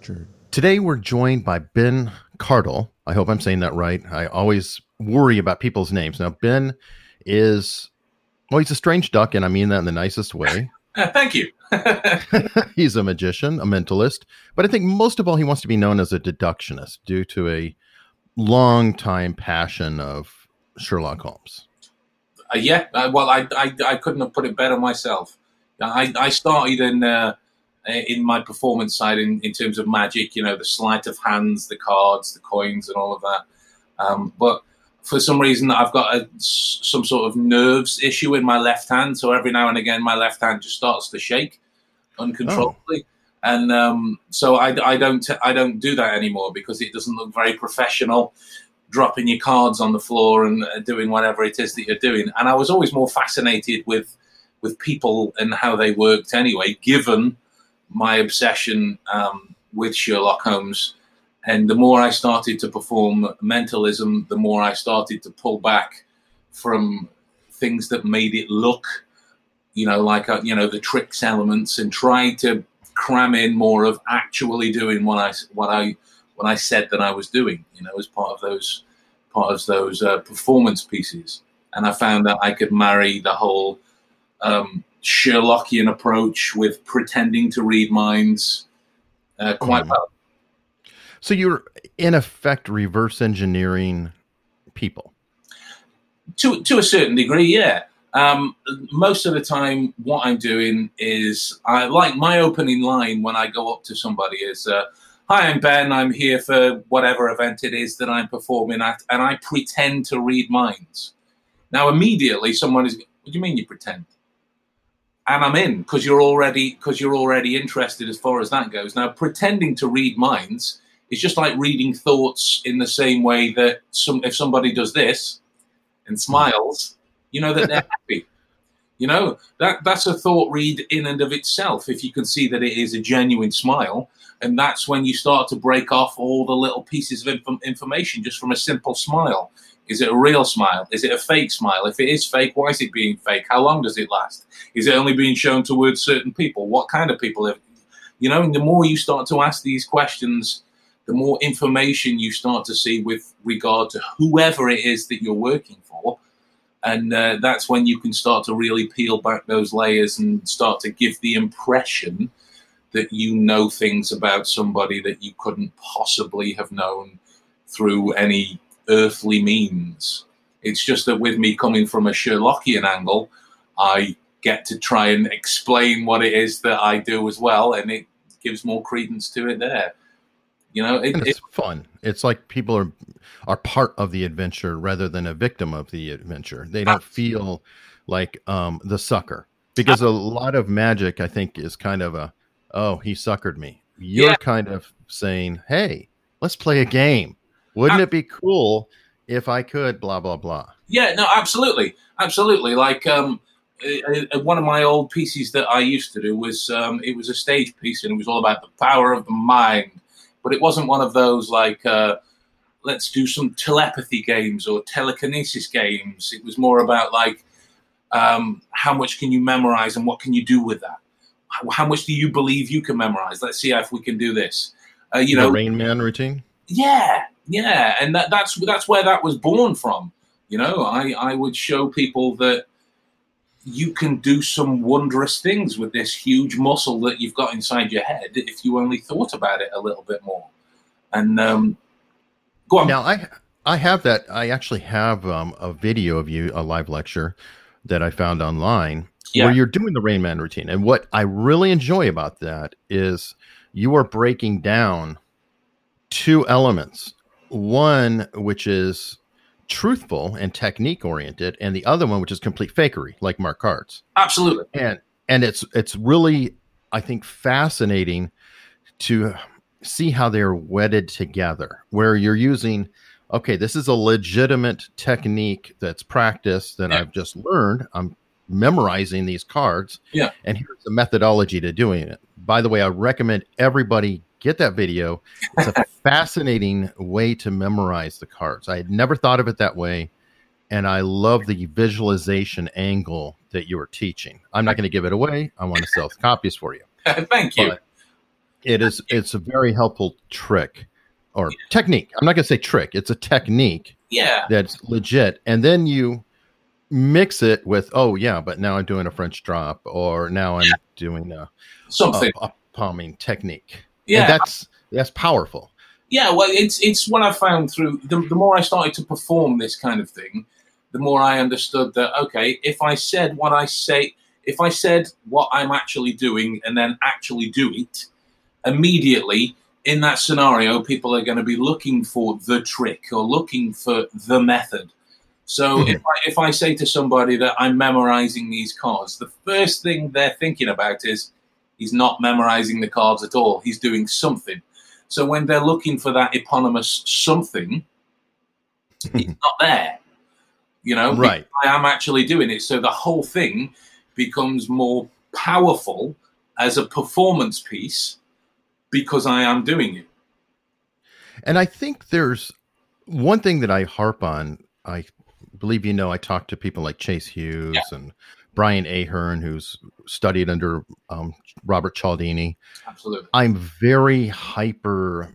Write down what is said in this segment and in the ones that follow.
Unstructured. Today we're joined by Ben Cardall. I hope I'm saying that right. I always worry about people's names. Now, Ben is, well, he's a strange duck, and I mean that in the nicest way. Uh, thank you. he's a magician, a mentalist, but I think most of all, he wants to be known as a deductionist due to a long time passion of Sherlock Holmes. Uh, yeah, uh, well, I, I, I couldn't have put it better myself. I, I started in uh, in my performance side in, in terms of magic, you know, the sleight of hands, the cards, the coins, and all of that. Um, but for some reason I've got a, some sort of nerves issue in my left hand. So every now and again, my left hand just starts to shake uncontrollably. Oh. And um, so I, I don't I don't do that anymore because it doesn't look very professional, dropping your cards on the floor and uh, doing whatever it is that you're doing. And I was always more fascinated with with people and how they worked anyway, given my obsession um, with Sherlock Holmes and the more I started to perform mentalism, the more I started to pull back from things that made it look, you know, like uh, you know the tricks elements, and try to cram in more of actually doing what I what I what I said that I was doing, you know, as part of those part of those uh, performance pieces. And I found that I could marry the whole um, Sherlockian approach with pretending to read minds uh, quite mm. well. So you're in effect reverse engineering people. To to a certain degree, yeah. Um, most of the time, what I'm doing is I like my opening line when I go up to somebody is, uh, "Hi, I'm Ben. I'm here for whatever event it is that I'm performing at, and I pretend to read minds." Now, immediately, someone is, "What do you mean you pretend?" And I'm in because you're already because you're already interested as far as that goes. Now, pretending to read minds is just like reading thoughts in the same way that some if somebody does this and smiles, you know that they're happy. You know that that's a thought read in and of itself. If you can see that it is a genuine smile, and that's when you start to break off all the little pieces of inf- information just from a simple smile. Is it a real smile? Is it a fake smile? If it is fake, why is it being fake? How long does it last? Is it only being shown towards certain people? What kind of people? Have, you know, and the more you start to ask these questions, the more information you start to see with regard to whoever it is that you're working for. And uh, that's when you can start to really peel back those layers and start to give the impression that you know things about somebody that you couldn't possibly have known through any earthly means. It's just that with me coming from a Sherlockian angle, I get to try and explain what it is that I do as well, and it gives more credence to it there. You know, it, it's it, fun. It's like people are are part of the adventure rather than a victim of the adventure. They don't feel like um, the sucker because a lot of magic, I think, is kind of a oh he suckered me. You're yeah. kind of saying, hey, let's play a game. Wouldn't it be cool if I could? Blah blah blah. Yeah, no, absolutely, absolutely. Like um, one of my old pieces that I used to do was um, it was a stage piece and it was all about the power of the mind but it wasn't one of those like uh, let's do some telepathy games or telekinesis games. It was more about like um, how much can you memorize and what can you do with that? How, much do you believe you can memorize? Let's see if we can do this. Uh, you the know, Rain Man routine. Yeah, yeah, and that, that's that's where that was born from. You know, I I would show people that you can do some wondrous things with this huge muscle that you've got inside your head if you only thought about it a little bit more. And um, go on. Now, I I have that. I actually have um, a video of you, a live lecture that I found online yeah. where you're doing the Rain Man routine. And what I really enjoy about that is you are breaking down two elements. One, which is truthful and technique oriented, and the other one which is complete fakery, like Mark Cards. Absolutely. And and it's it's really I think fascinating to see how they're wedded together, where you're using okay, this is a legitimate technique that's practiced that yeah. I've just learned. I'm memorizing these cards. Yeah. And here's the methodology to doing it. By the way, I recommend everybody get that video. It's a fascinating way to memorize the cards. I had never thought of it that way. And I love the visualization angle that you are teaching. I'm not going to give it away. I want to sell copies for you. Thank you. But it is it's a very helpful trick or yeah. technique. I'm not going to say trick. It's a technique. Yeah. That's legit. And then you mix it with oh yeah, but now I'm doing a French drop or now I'm yeah. doing a something a, a palming technique. Yeah. And that's that's powerful. Yeah, well, it's it's what I found through the, the more I started to perform this kind of thing, the more I understood that okay, if I said what I say, if I said what I'm actually doing and then actually do it, immediately in that scenario, people are going to be looking for the trick or looking for the method. So mm-hmm. if, I, if I say to somebody that I'm memorizing these cards, the first thing they're thinking about is he's not memorizing the cards at all. He's doing something. So when they're looking for that eponymous something, it's not there. You know, right? I am actually doing it. So the whole thing becomes more powerful as a performance piece because I am doing it. And I think there's one thing that I harp on. I believe you know I talk to people like Chase Hughes yeah. and Brian Ahearn, who's studied under um, Robert Cialdini. Absolutely. I'm very hyper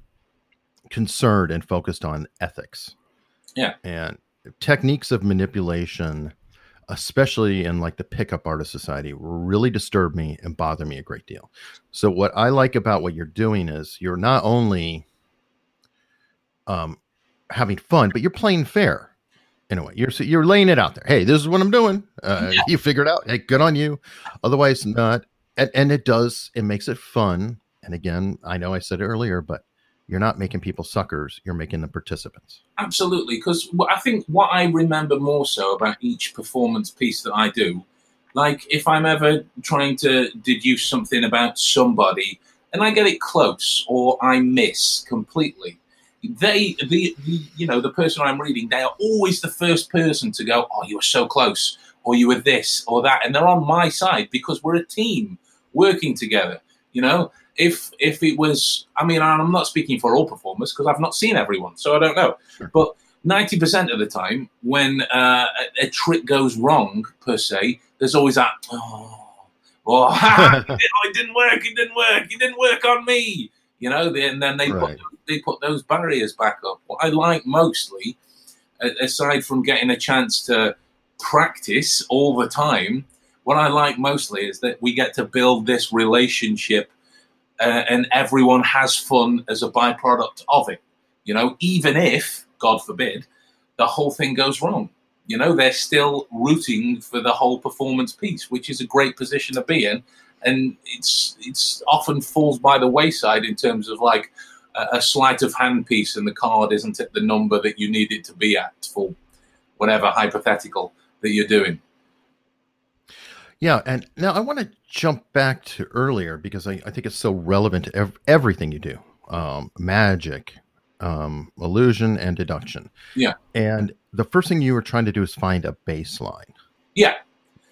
concerned and focused on ethics. Yeah. And techniques of manipulation especially in like the pickup artist society, really disturb me and bother me a great deal. So what I like about what you're doing is you're not only um, having fun, but you're playing fair in a way. You're you're laying it out there. Hey, this is what I'm doing. Uh, yeah. You figured out. Hey, good on you. Otherwise, not. And, and it does. It makes it fun. And again, I know I said it earlier, but you're not making people suckers you're making them participants. Absolutely because i think what i remember more so about each performance piece that i do like if i'm ever trying to deduce something about somebody and i get it close or i miss completely they the, the you know the person i'm reading they are always the first person to go oh you were so close or you were this or that and they're on my side because we're a team working together you know if if it was, I mean, I'm not speaking for all performers because I've not seen everyone, so I don't know. Sure. But ninety percent of the time, when uh, a, a, trick goes wrong per se, there's always that. Oh, oh, it didn't work! It didn't work! It didn't work on me! You know, and then they right. put they put those barriers back up. What I like mostly, aside from getting a chance to practice all the time, what I like mostly is that we get to build this relationship uh, and everyone has fun as a byproduct of it. You know, even if, God forbid, the whole thing goes wrong. You know, they're still rooting for the whole performance piece, which is a great position to be in. And it's it's often falls by the wayside in terms of like a, a sleight of hand piece, and the card isn't at the number that you need it to be at for whatever hypothetical that you're doing. Yeah, and now I want to jump back to earlier because I, I think it's so relevant to ev- everything you do um, magic, um, illusion, and deduction. Yeah. And the first thing you were trying to do is find a baseline. Yeah.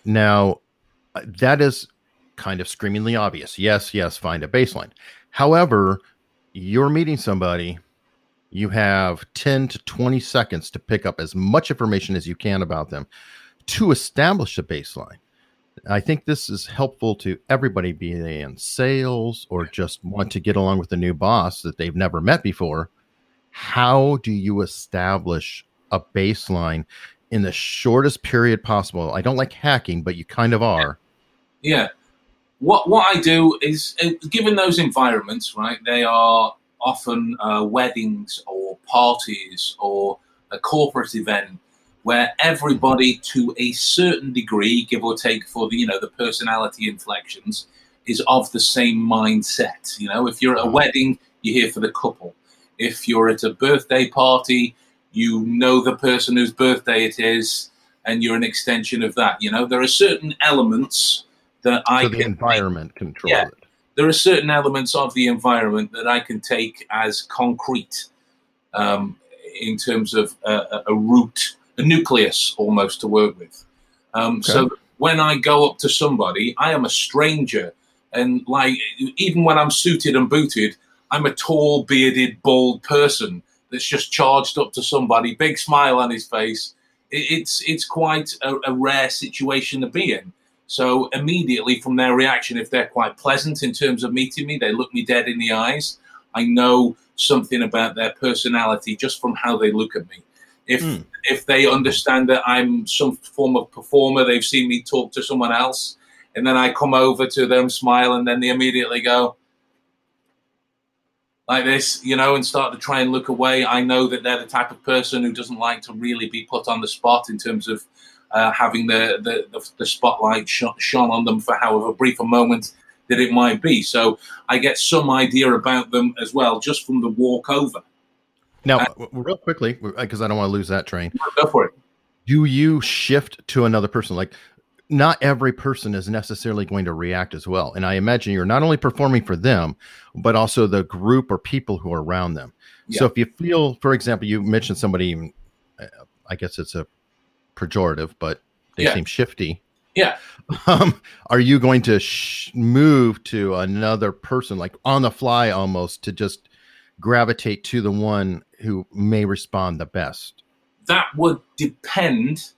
Now, uh, that is kind of screamingly obvious. Yes, yes, find a baseline. However, you're meeting somebody, you have 10 to 20 seconds to pick up as much information as you can about them to establish a baseline. I think this is helpful to everybody, be they in sales or just want to get along with a new boss that they've never met before. How do you establish a baseline in the shortest period possible? I don't like hacking, but you kind of are. Yeah. What what I do is, uh, given those environments, right? They are often uh, weddings or parties or a corporate event where everybody to a certain degree give or take for the you know the personality inflections is of the same mindset you know? If you're at a wedding you're here for the couple. If you're at a birthday party you know the person whose birthday it is and you're an extension of that you know? There are certain elements that so i the can environment control yeah, it. There are certain elements of the environment that i can take as concrete um, in terms of a, a route a nucleus almost to work with. Um, okay. So when I go up to somebody, I am a stranger, and like even when I'm suited and booted, I'm a tall, bearded, bald person that's just charged up to somebody, big smile on his face. It's it's quite a, a, rare situation to be in. So immediately from their reaction, if they're quite pleasant in terms of meeting me, they look me dead in the eyes. I know something about their personality just from how they look at me. If mm. if they understand that I'm some form of performer, they've seen me talk to someone else, and then I come over to them, smile, and then they immediately go like this, you know, and start to try and look away. I know that they're the type of person who doesn't like to really be put on the spot in terms of uh, having the, the, the, the spotlight sh- shone on them for however brief a moment that it might be. So I get some idea about them as well just from the walk over. Now, uh, real quickly, because I don't want to lose that train. Go for it. Do you shift to another person? Like, not every person is necessarily going to react as well. And I imagine you're not only performing for them, but also the group or people who are around them. Yeah. So if you feel, for example, you mentioned somebody, uh, I guess it's a pejorative, but they yeah. seem shifty. Yeah. Um, are you going to sh- move to another person, like on the fly almost, to just gravitate to the one who may respond the best? That would depend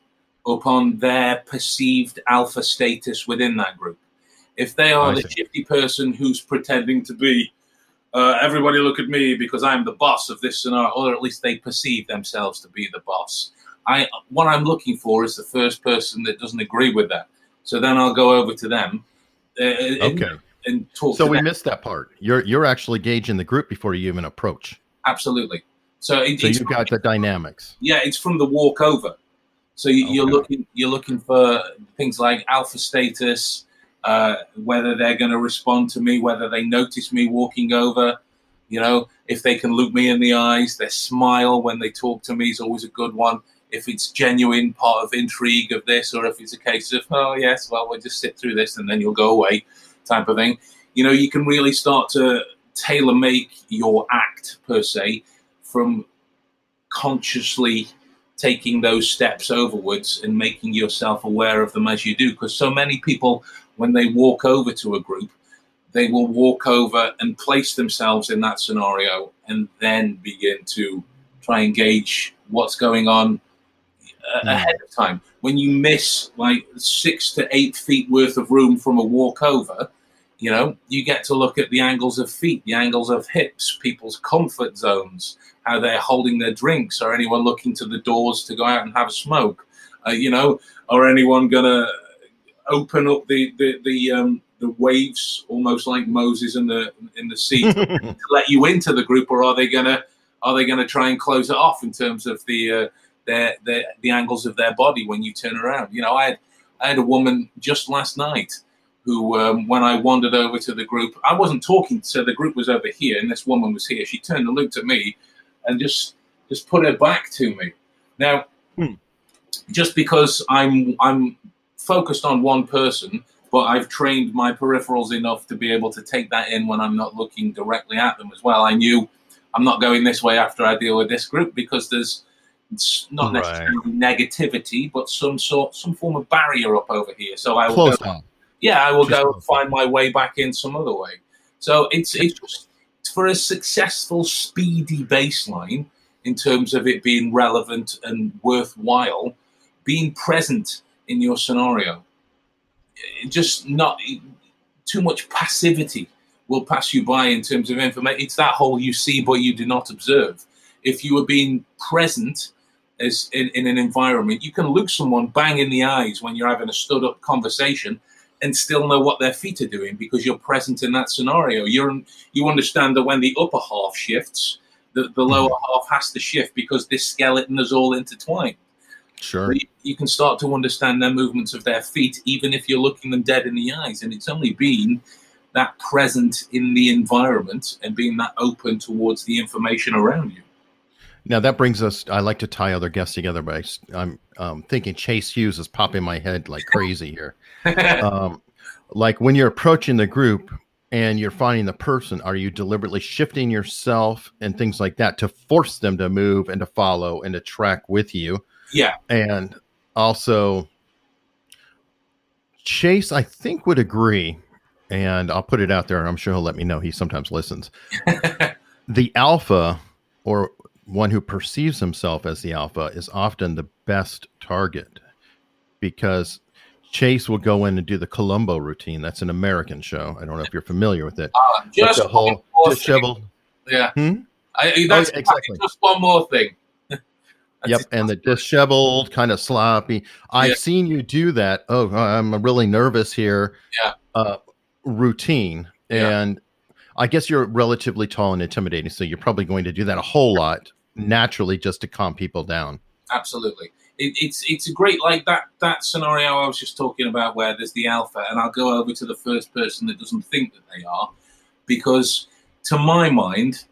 upon their perceived alpha status within that group. If they are the shifty person who's pretending to be, uh, everybody look at me because I'm the boss of this scenario, or at least they perceive themselves to be the boss. I what I'm looking for is the first person that doesn't agree with that. So then I'll go over to them. Uh, okay. And, talk. So we them. missed that part. You're you're actually gauging the group before you even approach. Absolutely. So, it, so you've got the dynamics. Yeah, it's from the walk over. So you, are looking you're looking for things like alpha status, uh, whether they're going to respond to me, whether they notice me walking over. You know, if they can look me in the eyes, their smile when they talk to me is always a good one if it's genuine part of intrigue of this, or if it's a case of, oh, yes, well, we'll just sit through this and then you'll go away type of thing. You know, you can really start to tailor make your act per se from consciously taking those steps overwards and making yourself aware of them as you do. Because so many people, when they walk over to a group, they will walk over and place themselves in that scenario and then begin to try and gauge what's going on mm. ahead of time. When you miss like six to eight feet worth of room from a walkover, you know, you get to look at the angles of feet, the angles of hips, people's comfort zones, how they're holding their drinks, or anyone looking to the doors to go out and have a smoke, uh, you know, or anyone gonna open up the the the um, the waves almost like Moses in the in the sea to let you into the group, or are they gonna are they gonna try and close it off in terms of the uh, their, their the angles of their body when you turn around. You know, I had I had a woman just last night who, um, when I wandered over to the group, I wasn't talking. So the group was over here, and this woman was here. She turned and looked at me, and just just put her back to me. Now, hmm. just because I'm I'm focused on one person, but I've trained my peripherals enough to be able to take that in when I'm not looking directly at them as well. I knew I'm not going this way after I deal with this group because there's it's not necessarily right. negativity, but some sort, some form of barrier up over here. So I will Close go, yeah, I will Just go find my way back in some other way. So it's it's just for a successful, speedy baseline in terms of it being relevant and worthwhile, being present in your scenario. Just not too much passivity will pass you by in terms of information. It's that whole you see but you do not observe. If you are being present as in, in an environment. You can look someone bang in the eyes when you're having a stood up conversation and still know what their feet are doing because you're present in that scenario. You're you understand that when the upper half shifts, the, the lower mm-hmm. half has to shift because this skeleton is all intertwined. Sure. You, you, can start to understand their movements of their feet, even if you're looking them dead in the eyes. And it's only been that present in the environment and being that open towards the information around you. Now that brings us. I like to tie other guests together, but I, am um, thinking Chase Hughes is popping my head like crazy here. um, like when you're approaching the group and you're finding the person, are you deliberately shifting yourself and things like that to force them to move and to follow and to track with you? Yeah, and also Chase, I think would agree, and I'll put it out there, I'm sure he'll let me know. He sometimes listens. the alpha or one who perceives himself as the alpha is often the best target because Chase will go in and do the Columbo routine. That's an American show. I don't know if you're familiar with it. Uh, just the whole disheveled. Yeah. Hmm? I, that's oh, exactly. Just one more thing. yep, and the disheveled, kind of sloppy. I've yeah. seen you do that. Oh, I'm really nervous here. Yeah. Uh, routine, yeah. and I guess you're relatively tall and intimidating, so you're probably going to do that a whole lot naturally just to calm people down. Absolutely. It, it's it's a great like that that scenario I was just talking about where there's the alpha and I'll go over to the first person that doesn't think that they are because to my mind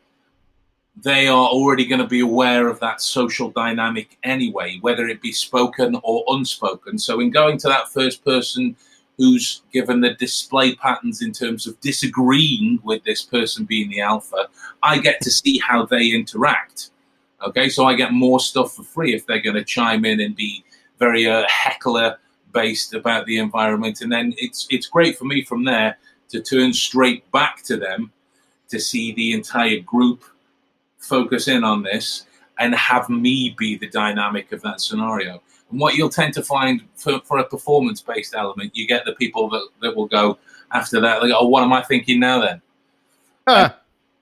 they are already going to be aware of that social dynamic anyway whether it be spoken or unspoken so in going to that first person who's given the display patterns in terms of disagreeing with this person being the alpha I get to see how they interact Okay, so I get more stuff for free if they're going to chime in and be very uh, heckler based about the environment, and then it's it's great for me from there to turn straight back to them to see the entire group focus in on this and have me be the dynamic of that scenario. And what you'll tend to find for, for a performance based element, you get the people that, that will go after that, like, oh, what am I thinking now then? and,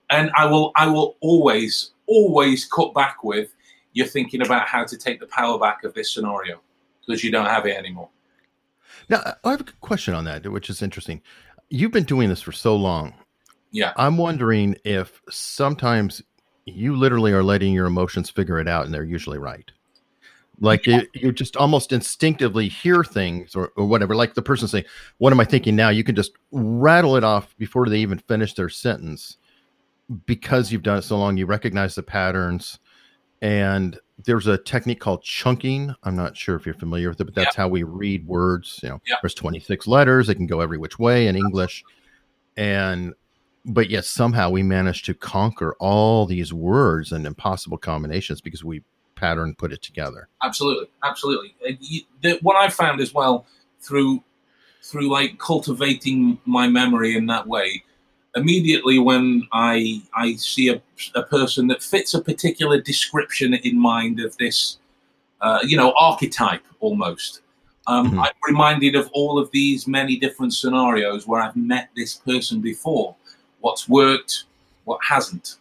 and I will I will always always cut back with you're thinking about how to take the power back of this scenario because you don't have it anymore. Now, I have a question on that, which is interesting. You've been doing this for so long. Yeah. I'm wondering if sometimes you literally are letting your emotions figure it out and they're usually right. Like yeah. you, you just almost instinctively hear things or, or whatever. Like the person saying, What am I thinking now? You can just rattle it off before they even finish their sentence because you've done it so long, you recognize the patterns. And there's a technique called chunking. I'm not sure if you're familiar with it, but that's how we read words. You know, there's 26 letters; they can go every which way in English. And but yet somehow we managed to conquer all these words and impossible combinations because we pattern put it together. Absolutely, absolutely. What I've found as well through through like cultivating my memory in that way immediately when I I see a, a person that fits a particular description in mind of this, uh, you know, archetype almost. Um, mm-hmm. I'm reminded of all of these many different scenarios where I've met this person before. What's worked, what hasn't,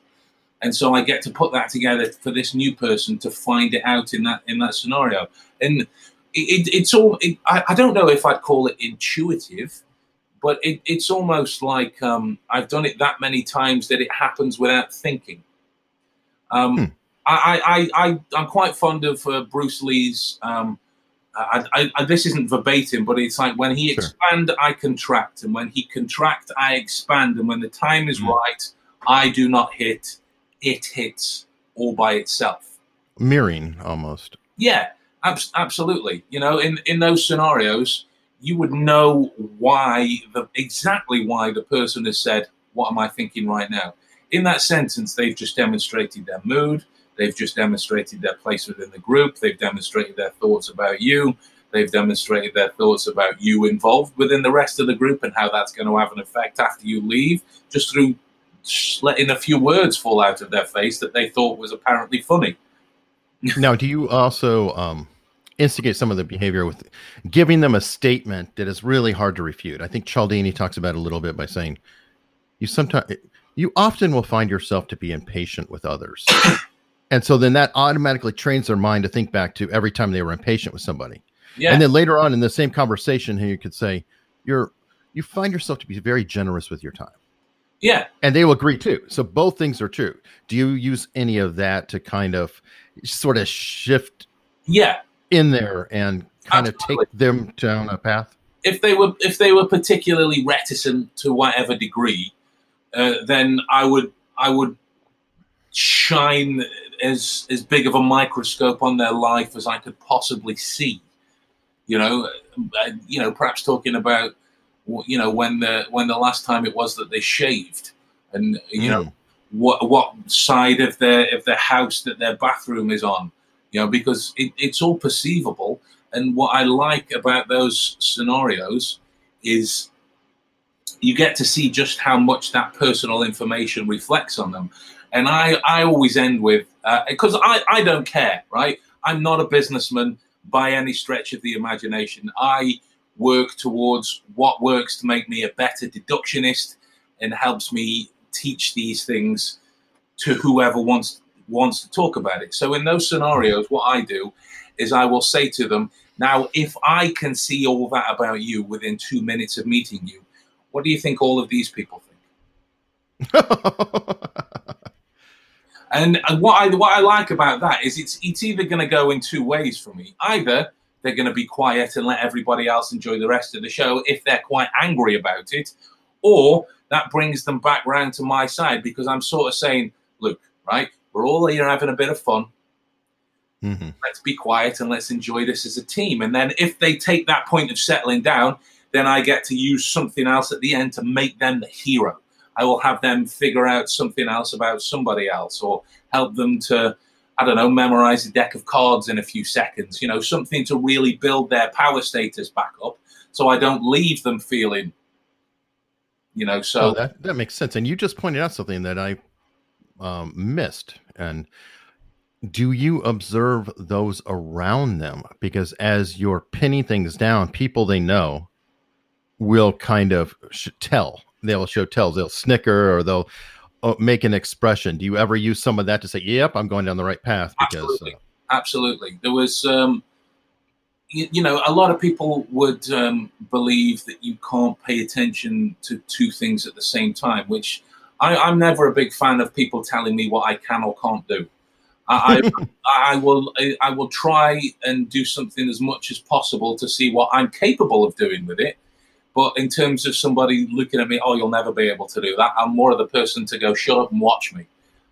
and so I get to put that together for this new person to find it out in that in that scenario. And it, it, it's all. It, I, I don't know if I'd call it intuitive but it, it's almost like um, I've done it that many times that it happens without thinking. Um, hmm. I, I, I, I'm quite fond of uh, Bruce Lee's. Um, I, I, this isn't verbatim, but it's like when he sure. expand, I contract, and when he contract, I expand, and when the time is hmm. right, I do not hit; it hits all by itself. Mirroring, almost. Yeah, ab- absolutely. You know, in in those scenarios, you would know why the exactly why the person has said, "What am I thinking right now?" In that sentence, they've just demonstrated their mood. They've just demonstrated their place within the group. They've demonstrated their thoughts about you. They've demonstrated their thoughts about you involved within the rest of the group and how that's going to have an effect after you leave, just through letting a few words fall out of their face that they thought was apparently funny. now, do you also um, instigate some of the behavior with giving them a statement that is really hard to refute. I think Cialdini talks about it a little bit by saying you sometimes you often will find yourself to be impatient with others. and so then that automatically trains their mind to think back to every time they were impatient with somebody. Yeah. And then later on in the same conversation, you could say, You're you find yourself to be very generous with your time. Yeah. And they will agree too. So both things are true. Do you use any of that to kind of sort of shift yeah in there and kind Absolutely. of take them down a path? If they were if they were particularly reticent to whatever degree, uh, then I would I would shine as as big of a microscope on their life as I could possibly see. You know, uh, you know, perhaps talking about you know when the when the last time it was that they shaved, and you mm. know hmm. what what side of their of their house that their bathroom is on you know, because it, it's all perceivable. And what I like about those scenarios is you get to see just how much that personal information reflects on them. And I, I always end with, because uh, I, I don't care, right? I'm not a businessman by any stretch of the imagination. I work towards what works to make me a better deductionist and helps me teach these things to whoever wants wants to talk about it. So in those scenarios, what I do is I will say to them, now if I can see all that about you within two minutes of meeting you, what do you think all of these people think? and, and what I what I like about that is it's it's either going to go in two ways for me. Either they're going to be quiet and let everybody else enjoy the rest of the show if they're quite angry about it, or that brings them back round to my side because I'm sort of saying, look, right, we're all here having a bit of fun. Mm-hmm. Let's be quiet and let's enjoy this as a team. And then if they take that point of settling down, then I get to use something else at the end to make them the hero. I will have them figure out something else about somebody else or help them to, I don't know, memorize a deck of cards in a few seconds, you know, something to really build their power status back up so I don't leave them feeling, you know, so. Oh, that, that makes sense. And you just pointed out something that I um, missed. And do you observe those around them? Because as you're pinning things down, people they know will kind of sh- tell. They'll show tells. They'll snicker or they'll make an expression. Do you ever use some of that to say, "Yep, I'm going down the right path"? Because absolutely, uh, absolutely. There was, um, you, you, know, a lot of people would um, believe that you can't pay attention to two things at the same time, which I, I'm never a big fan of people telling me what I can or can't do. I, I, will I will try and do something as much as possible to see what I'm capable of doing with it. But in terms of somebody looking at me, oh, you'll never be able to do that. I'm more of the person to go, shut up and watch me.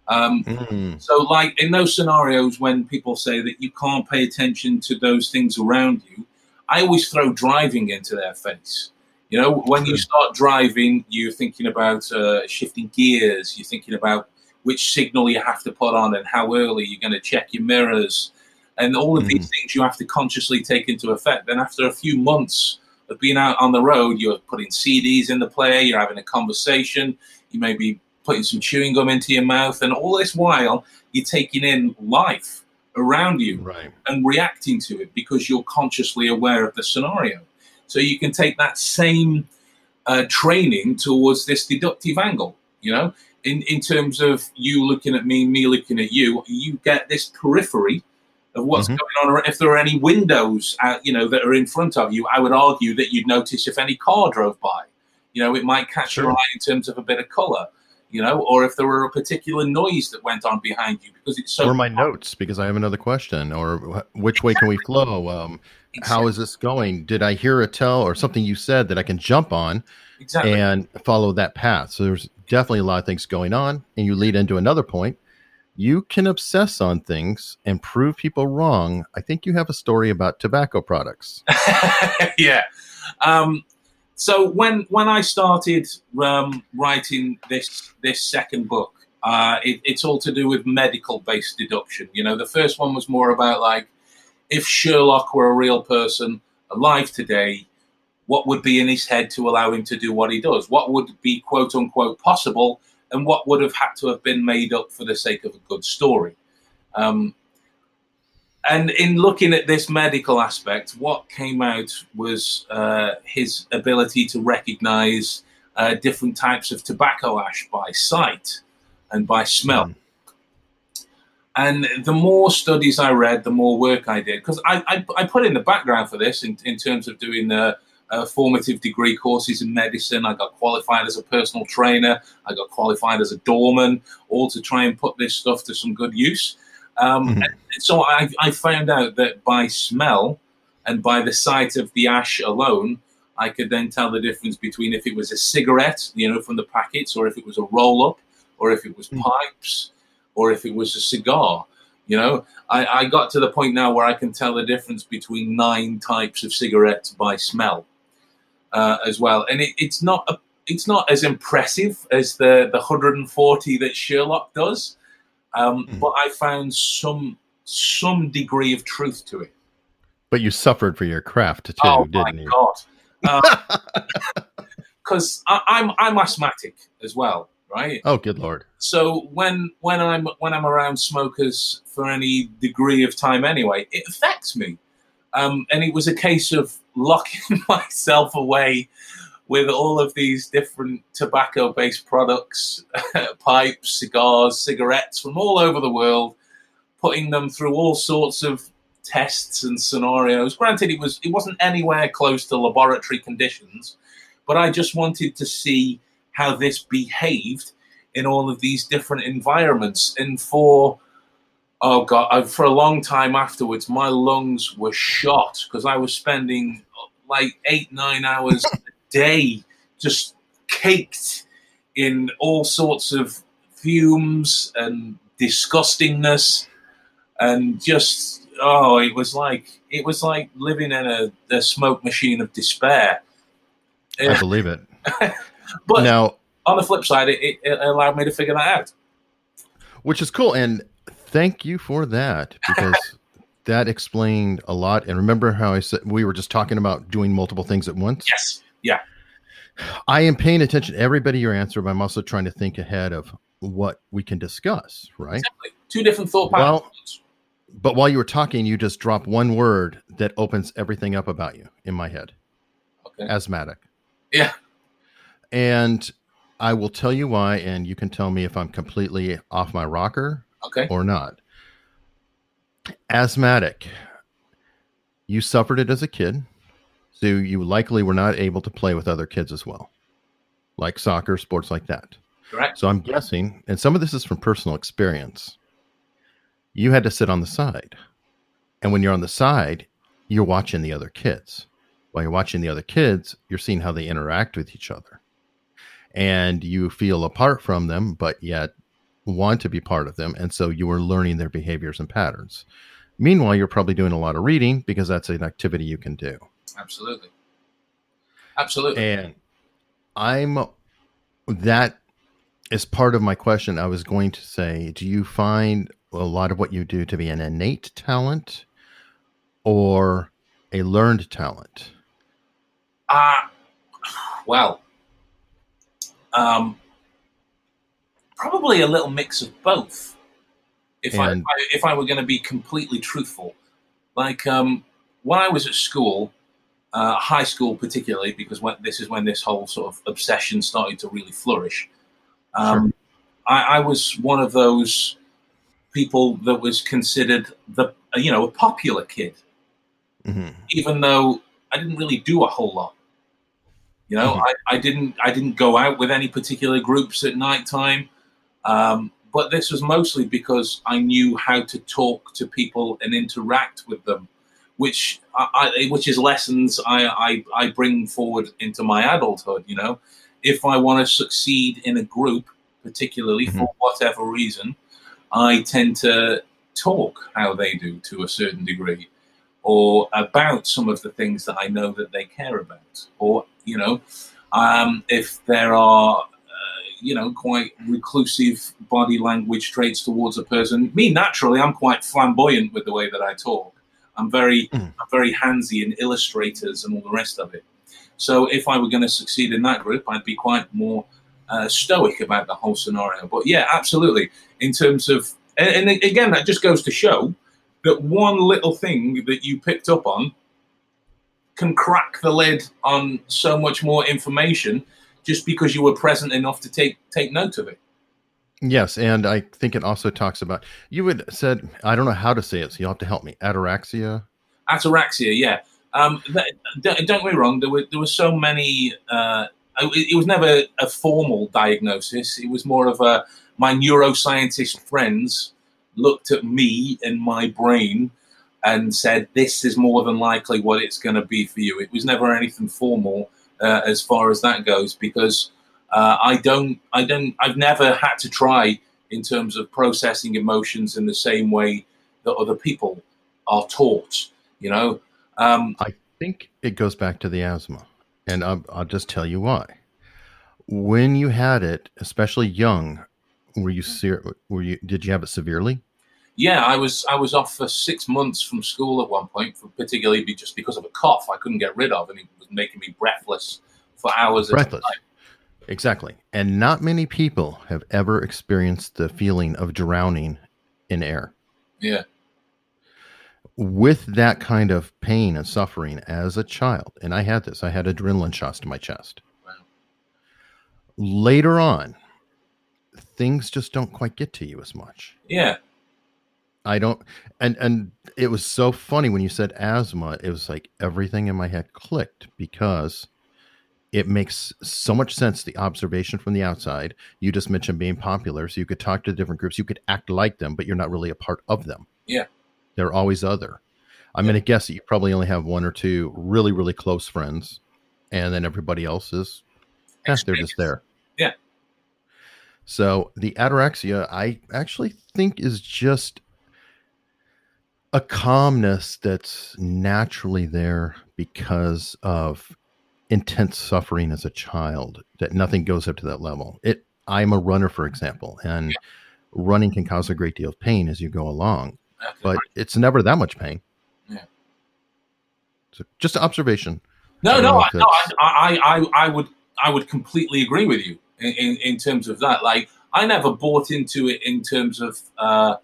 Um, mm. So, like in those scenarios when people say that you can't pay attention to those things around you, I always throw driving into their face. You know, when you start driving, you're thinking about uh, shifting gears. You're thinking about which signal you have to put on and how early you're going to check your mirrors, and all of mm. these things you have to consciously take into effect. Then, after a few months of being out on the road, you're putting CDs in the player, you're having a conversation, you may be putting some chewing gum into your mouth, and all this while you're taking in life around you right. and reacting to it because you're consciously aware of the scenario. So you can take that same uh, training towards this deductive angle. You know, in in terms of you looking at me, me looking at you, you get this periphery of what's mm-hmm. going on. If there are any windows, uh, you know, that are in front of you, I would argue that you'd notice if any car drove by. You know, it might catch sure. your eye in terms of a bit of color. You know, or if there were a particular noise that went on behind you because it's so. Or my notes because I have another question. Or which way can we flow? Um, Exactly. How is this going? Did I hear a tell or something you said that I can jump on exactly. and follow that path? So there's definitely a lot of things going on. And you lead into another point. You can obsess on things and prove people wrong. I think you have a story about tobacco products. yeah. Um, so when when I started um, writing this this second book, uh, it, it's all to do with medical based deduction. You know, the first one was more about like if Sherlock were a real person alive today, what would be in his head to allow him to do what he does? What would be quote unquote possible, and what would have had to have been made up for the sake of a good story? Um, and in looking at this medical aspect, what came out was uh, his ability to recognize uh, different types of tobacco ash by sight and by smell. Mm. And the more studies I read, the more work I did. Because I, I, I, put in the background for this in, in terms of doing the uh, formative degree courses in medicine. I got qualified as a personal trainer. I got qualified as a doorman, all to try and put this stuff to some good use. Um, mm-hmm. So I, I found out that by smell and by the sight of the ash alone, I could then tell the difference between if it was a cigarette, you know, from the packets, or if it was a roll up, or if it was mm-hmm. pipes or if it was a cigar. You know, I, I got to the point now where I can tell the difference between nine types of cigarettes by smell uh, as well, and it, it's not a, it's not as impressive as the the 140 that Sherlock does, um, mm. but I found some some degree of truth to it. But you suffered for your craft too, oh, didn't you? Because uh, I'm I'm asthmatic as well, right? Oh, good lord! So when when I'm when I'm around smokers for any degree of time anyway, it affects me. Um, and it was a case of locking myself away with all of these different tobacco based products, pipes, cigars, cigarettes from all over the world, putting them through all sorts of tests and scenarios. Granted, it was it wasn't anywhere close to laboratory conditions, but I just wanted to see how this behaved in all of these different environments. And for oh god, I, for a long time afterwards, my lungs were shot because I was spending like eight nine hours a day just caked in all sorts of fumes and disgustingness and just oh, it was like it was like living in a, a smoke machine of despair. I believe it. but now, on the flip side, it, it, allowed me to figure that out, which is cool. And thank you for that because that explained a lot. And remember how I said we were just talking about doing multiple things at once? Yes. Yeah. I am paying attention to everybody you answer, but I'm also trying to think ahead of what we can discuss. Right. Exactly. Two different thought patterns. Well, but while you were talking, you just dropped one word that opens everything up about you in my head. Okay. Asthmatic. Yeah. And I will tell you why, and you can tell me if I'm completely off my rocker okay. or not. Asthmatic. You suffered it as a kid, so you likely were not able to play with other kids as well, like soccer, sports like that. Correct. So I'm guessing, and some of this is from personal experience you had to sit on the side. And when you're on the side, you're watching the other kids. While you're watching the other kids, you're seeing how they interact with each other. And you feel apart from them, but yet want to be part of them. And so you are learning their behaviors and patterns. Meanwhile, you're probably doing a lot of reading because that's an activity you can do. Absolutely. Absolutely. And I'm that is part of my question. I was going to say, do you find a lot of what you do to be an innate talent or a learned talent? Ah, uh, well, um, probably a little mix of both. If I if I were going to be completely truthful, like um, when I was at school, uh, high school particularly, because when, this is when this whole sort of obsession started to really flourish. Um, sure. I, I was one of those people that was considered the you know a popular kid, mm-hmm. even though I didn't really do a whole lot. You know, mm-hmm. I, I didn't I didn't go out with any particular groups at night time. Um, but this was mostly because I knew how to talk to people and interact with them, which I, which is lessons I, I, I bring forward into my adulthood. You know, if I want to succeed in a group, particularly mm-hmm. for whatever reason, I tend to talk how they do to a certain degree, or about some of the things that I know that they care about, or you know, um, if there are you know quite reclusive body language traits towards a person. Me naturally, I'm quite flamboyant with the way that I talk. I'm very mm. I'm very handsy in illustrators and all the rest of it. So if I were going to succeed in that group, I'd be quite more uh, stoic about the whole scenario. But yeah, absolutely. In terms of, and, and again, that just goes to show that one little thing that you picked up on can crack the lid on so much more information just because you were present enough to take take note of it. Yes, and I think it also talks about you had said I don't know how to say it, so you'll have to help me. Ataraxia. Ataraxia, yeah. Um, don't get me wrong. There were there were so many uh, it was never a formal diagnosis. It was more of a my neuroscientist friends looked at me and my brain and said, "This is more than likely what it's going to be for you." It was never anything formal uh, as far as that goes because uh, I don't, I don't, I've never had to try in terms of processing emotions in the same way that other people are taught. You know, um, I think it goes back to the asthma and I'll, I'll just tell you why. When you had it, especially young, were you ser- were you did you have it severely? Yeah, I was I was off for six months from school at one point, for particularly just because of a cough I couldn't get rid of, and it was making me breathless for hours. Breathless. Exactly. And not many people have ever experienced the feeling of drowning in air. Yeah. with that kind of pain and suffering as a child, and I had this, I had adrenaline shots to my chest. Wow. Later on, things just don't quite get to you as much. Yeah. I don't and and it was so funny when you said asthma, it was like everything in my head clicked because it makes so much sense the observation from the outside. You just mentioned being popular, so you could talk to different groups, you could act like them, but you're not really a part of them. Yeah. They're always other. I'm yeah. going to guess that you probably only have one or two really, really close friends, and then everybody else is, yeah, they're just there. Yeah. So the ataraxia, I actually think, is just a calmness that's naturally there because of intense suffering as a child that nothing goes up to that level. It i'm a runner for example and running can cause a great deal of pain as you go along but it's never that much pain. Yeah. So just an observation no no, I, no I, I, I would i would completely agree with you in, in, in terms of that. Like i never bought into it in terms of uh,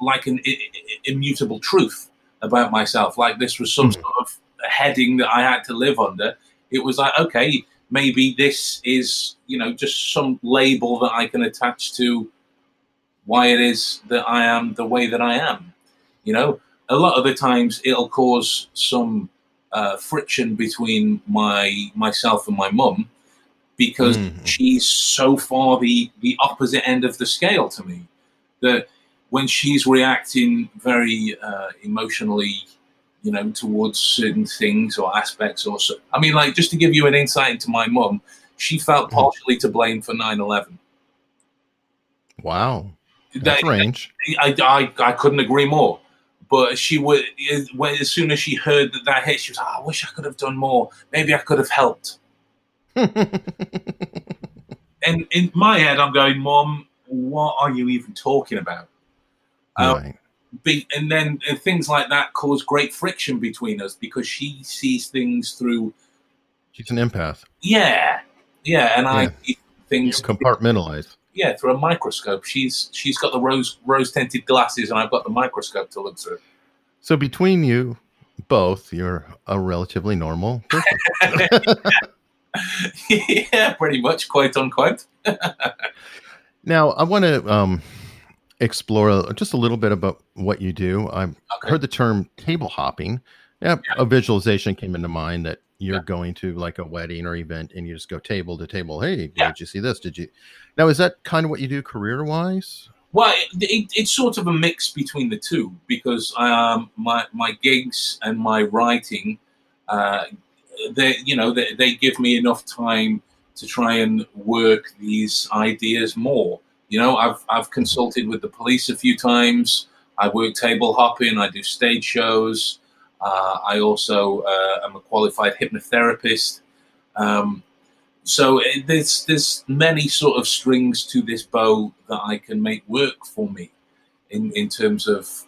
like an immutable truth about myself. Like this was some mm. sort of heading that I had to live under. It was like, okay, maybe this is, you know, just some label that I can attach to why it is that I am the way that I am. You know, a lot of the times it'll cause some uh, friction between my myself and my mum because mm. she's so far the the opposite end of the scale to me that when she's reacting very uh, emotionally, you know, towards certain things or aspects, or so, I mean, like just to give you an insight into my mum, she felt mm-hmm. partially to blame for 9/11. Wow, that's that, range. I, I I couldn't agree more. But she would, as soon as she heard that that hit, she was like, oh, "I wish I could have done more. Maybe I could have helped." and in my head, I'm going, "Mom, what are you even talking about?" Um, right. Be, and then and things like that cause great friction between us because she sees things through. She's an empath. Yeah, yeah, and yeah. I things you compartmentalize. Yeah, through a microscope. She's she's got the rose rose tinted glasses, and I've got the microscope to look through. So between you both, you're a relatively normal person. yeah, pretty much, quote unquote. now I want to um, explore just a little bit about what you do. I've okay. heard the term table hopping. Yeah, yeah, a visualization came into mind that you're yeah. going to like a wedding or event and you just go table to table. Hey, yeah. did you see this? Did you? Now, is that kind of what you do career wise? Well, it, it, it's sort of a mix between the two because um, my my gigs and my writing, uh, they you know they, they give me enough time to try and work these ideas more. You know, I've I've consulted with the police a few times. I work table hopping. I do stage shows. Uh, I also uh, am a qualified hypnotherapist. Um, so it, there's there's many sort of strings to this bow that I can make work for me, in in terms of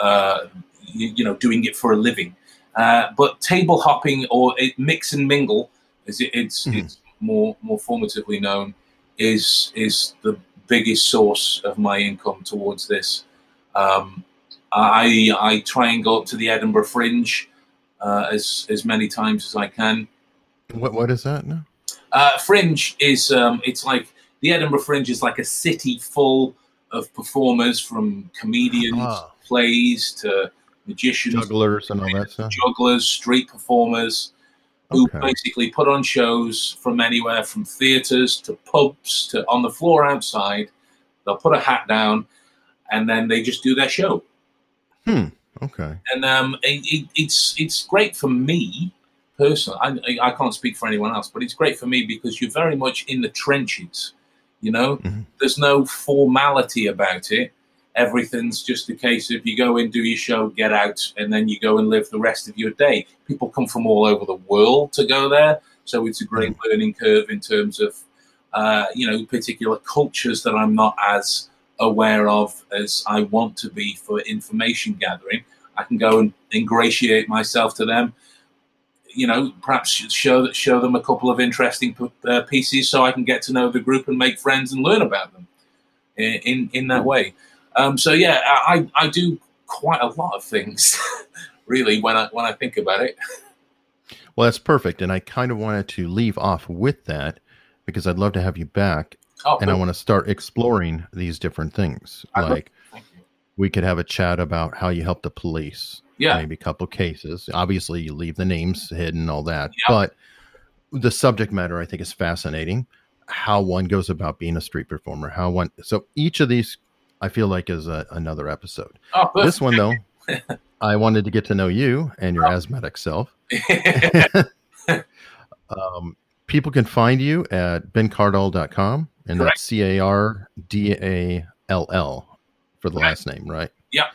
uh, you, you, know doing it for a living. Uh, but table hopping or it, mix and mingle, as it, it's mm-hmm. it's more more formatively known, is is the biggest source of my income towards this. Um, I I try and go up to the Edinburgh Fringe uh, as as many times as I can. What what is that now? Uh, Fringe is um, it's like the Edinburgh Fringe is like a city full of performers from comedians, ah. plays to magicians, jugglers, and all that stuff. Jugglers, street performers who okay. basically put on shows from anywhere from theaters to pubs to on the floor outside. They'll put a hat down and then they just do their show. Hmm. Okay. And um, it, it, it's it's great for me personally. I, I can't speak for anyone else, but it's great for me because you're very much in the trenches. You know, mm-hmm. there's no formality about it everything's just a case of you go in, do your show, get out, and then you go and live the rest of your day. People come from all over the world to go there, so it's a great mm. learning curve in terms of uh, you know particular cultures that I'm not as aware of as I want to be for information gathering. I can go and ingratiate myself to them. You know, perhaps show show them a couple of interesting uh, pieces so I can get to know the group and make friends and learn about them in in, in that way. Um, so yeah, I I do quite a lot of things, really, when I when I think about it. Well, that's perfect, and I kind of wanted to leave off with that because I'd love to have you back, oh, and cool. I want to start exploring these different things. I like we could have a chat about how you help the police. Yeah, maybe a couple cases. Obviously, you leave the names hidden, all that, yeah. but the subject matter I think is fascinating. How one goes about being a street performer. How one. So each of these, I feel like, is a, another episode. Oh, this one though, I wanted to get to know you and your oh. asthmatic self. um, people can find you at bencardall.com and Correct. that's C A R D A L L for the last name, right? Yeah.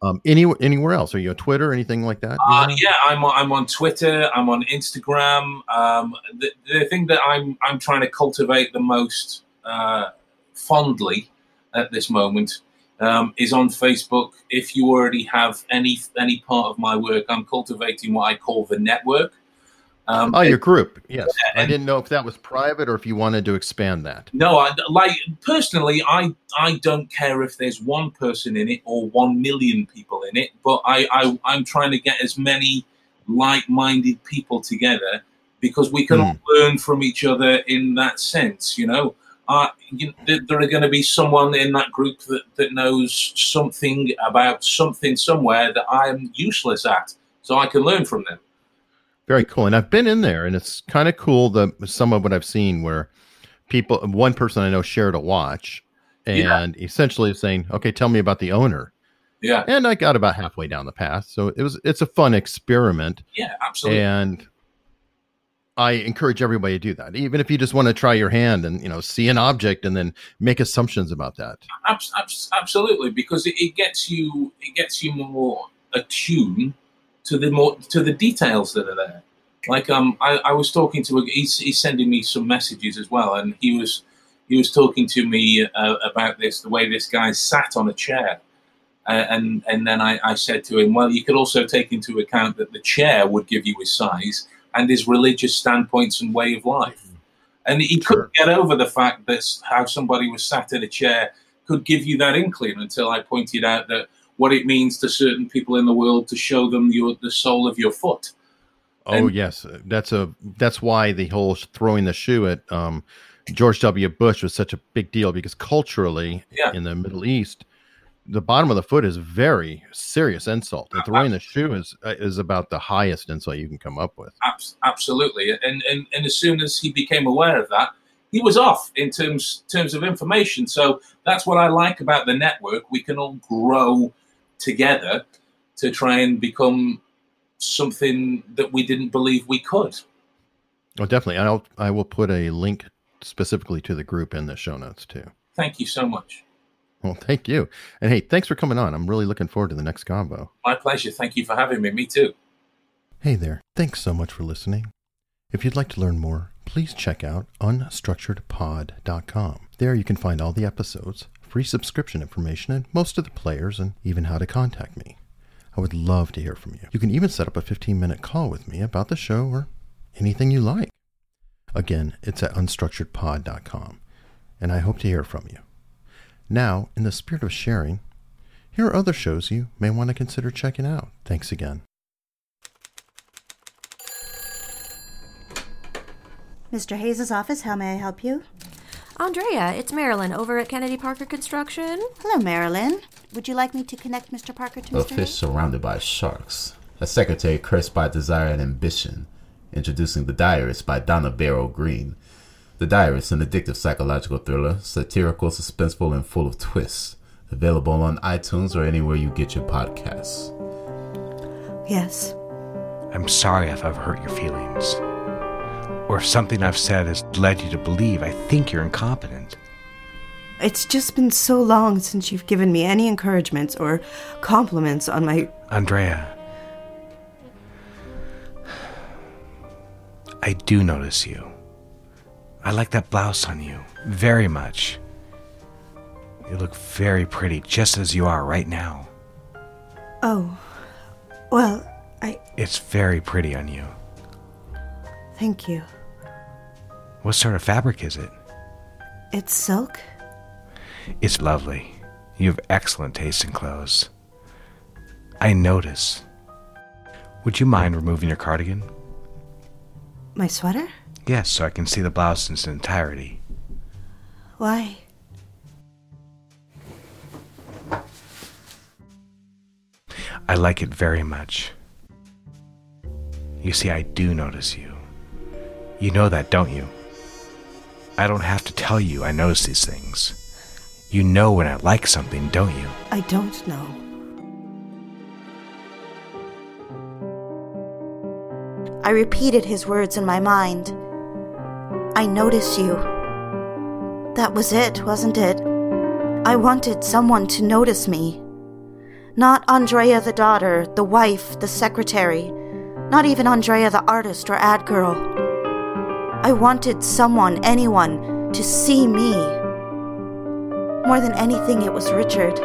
Um, any anywhere else? Are you on Twitter, anything like that? Uh, yeah, I'm on, I'm on Twitter. I'm on Instagram. Um, the, the thing that I'm I'm trying to cultivate the most uh, fondly at this moment um, is on Facebook. If you already have any any part of my work, I'm cultivating what I call the network. Um, oh, your group. Yes. I didn't know if that was private or if you wanted to expand that. No, I, like personally, I I don't care if there's one person in it or one million people in it, but I, I I'm trying to get as many like-minded people together because we can mm. all learn from each other in that sense. You know, uh, you, there are going to be someone in that group that that knows something about something somewhere that I'm useless at, so I can learn from them. Very cool. And I've been in there, and it's kind of cool. The some of what I've seen where people, one person I know shared a watch, and yeah. essentially saying, "Okay, tell me about the owner." Yeah. And I got about halfway down the path, so it was it's a fun experiment. Yeah, absolutely. And I encourage everybody to do that, even if you just want to try your hand and you know see an object and then make assumptions about that. Absolutely, because it, gets you it gets you more attuned to the more to the details that are there. Like um, I, I was talking to a, he's, he's sending me some messages as well, and he was he was talking to me uh, about this the way this guy sat on a chair, uh, and and then I, I said to him, well, you could also take into account that the chair would give you his size and his religious standpoints and way of life, and he couldn't get over the fact that how somebody was sat in a chair could give you that inkling until I pointed out that what it means to certain people in the world to show them your the sole of your foot. Oh and, yes, that's a that's why the whole throwing the shoe at um, George W. Bush was such a big deal because culturally yeah. in the Middle East, the bottom of the foot is very serious insult, and throwing the shoe is uh, is about the highest insult you can come up with. Absolutely, and and and as soon as he became aware of that, he was off in terms terms of information. So that's what I like about the network. We can all grow together to try and become something that we didn't believe we could. Oh, definitely. I'll I will put a link specifically to the group in the show notes too. Thank you so much. Well, thank you. And hey, thanks for coming on. I'm really looking forward to the next combo. My pleasure. Thank you for having me. Me too. Hey there. Thanks so much for listening. If you'd like to learn more, please check out unstructuredpod.com. There you can find all the episodes, free subscription information, and most of the players, and even how to contact me. I would love to hear from you. You can even set up a 15 minute call with me about the show or anything you like. Again, it's at unstructuredpod.com, and I hope to hear from you. Now, in the spirit of sharing, here are other shows you may want to consider checking out. Thanks again. Mr. Hayes' office, how may I help you? Andrea, it's Marilyn over at Kennedy Parker Construction. Hello, Marilyn. Would you like me to connect Mr. Parker to Mr. A fish surrounded by sharks. A secretary cursed by desire and ambition. Introducing The Diarist by Donna Barrow Green. The Diarist, an addictive psychological thriller, satirical, suspenseful, and full of twists. Available on iTunes or anywhere you get your podcasts. Yes. I'm sorry if I've hurt your feelings or if something I've said has led you to believe I think you're incompetent. It's just been so long since you've given me any encouragements or compliments on my. Andrea. I do notice you. I like that blouse on you very much. You look very pretty just as you are right now. Oh. Well, I. It's very pretty on you. Thank you. What sort of fabric is it? It's silk. It's lovely. You have excellent taste in clothes. I notice. Would you mind removing your cardigan? My sweater? Yes, so I can see the blouse in its entirety. Why? I like it very much. You see, I do notice you. You know that, don't you? I don't have to tell you I notice these things. You know when I like something, don't you? I don't know. I repeated his words in my mind. I notice you. That was it, wasn't it? I wanted someone to notice me. Not Andrea the daughter, the wife, the secretary, not even Andrea the artist or ad girl. I wanted someone, anyone, to see me. More than anything, it was Richard.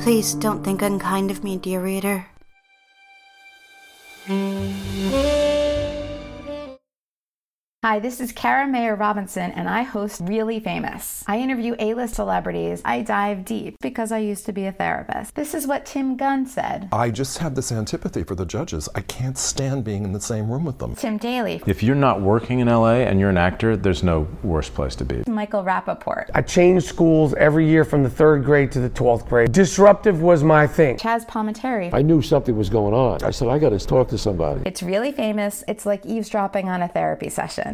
Please don't think unkind of me, dear reader. Hi, this is Kara Mayer Robinson, and I host Really Famous. I interview A list celebrities. I dive deep because I used to be a therapist. This is what Tim Gunn said I just have this antipathy for the judges. I can't stand being in the same room with them. Tim Daly, If you're not working in LA and you're an actor, there's no worse place to be. Michael Rapaport, I changed schools every year from the third grade to the 12th grade. Disruptive was my thing. Chaz Palminteri. I knew something was going on. I said, I got to talk to somebody. It's really famous. It's like eavesdropping on a therapy session.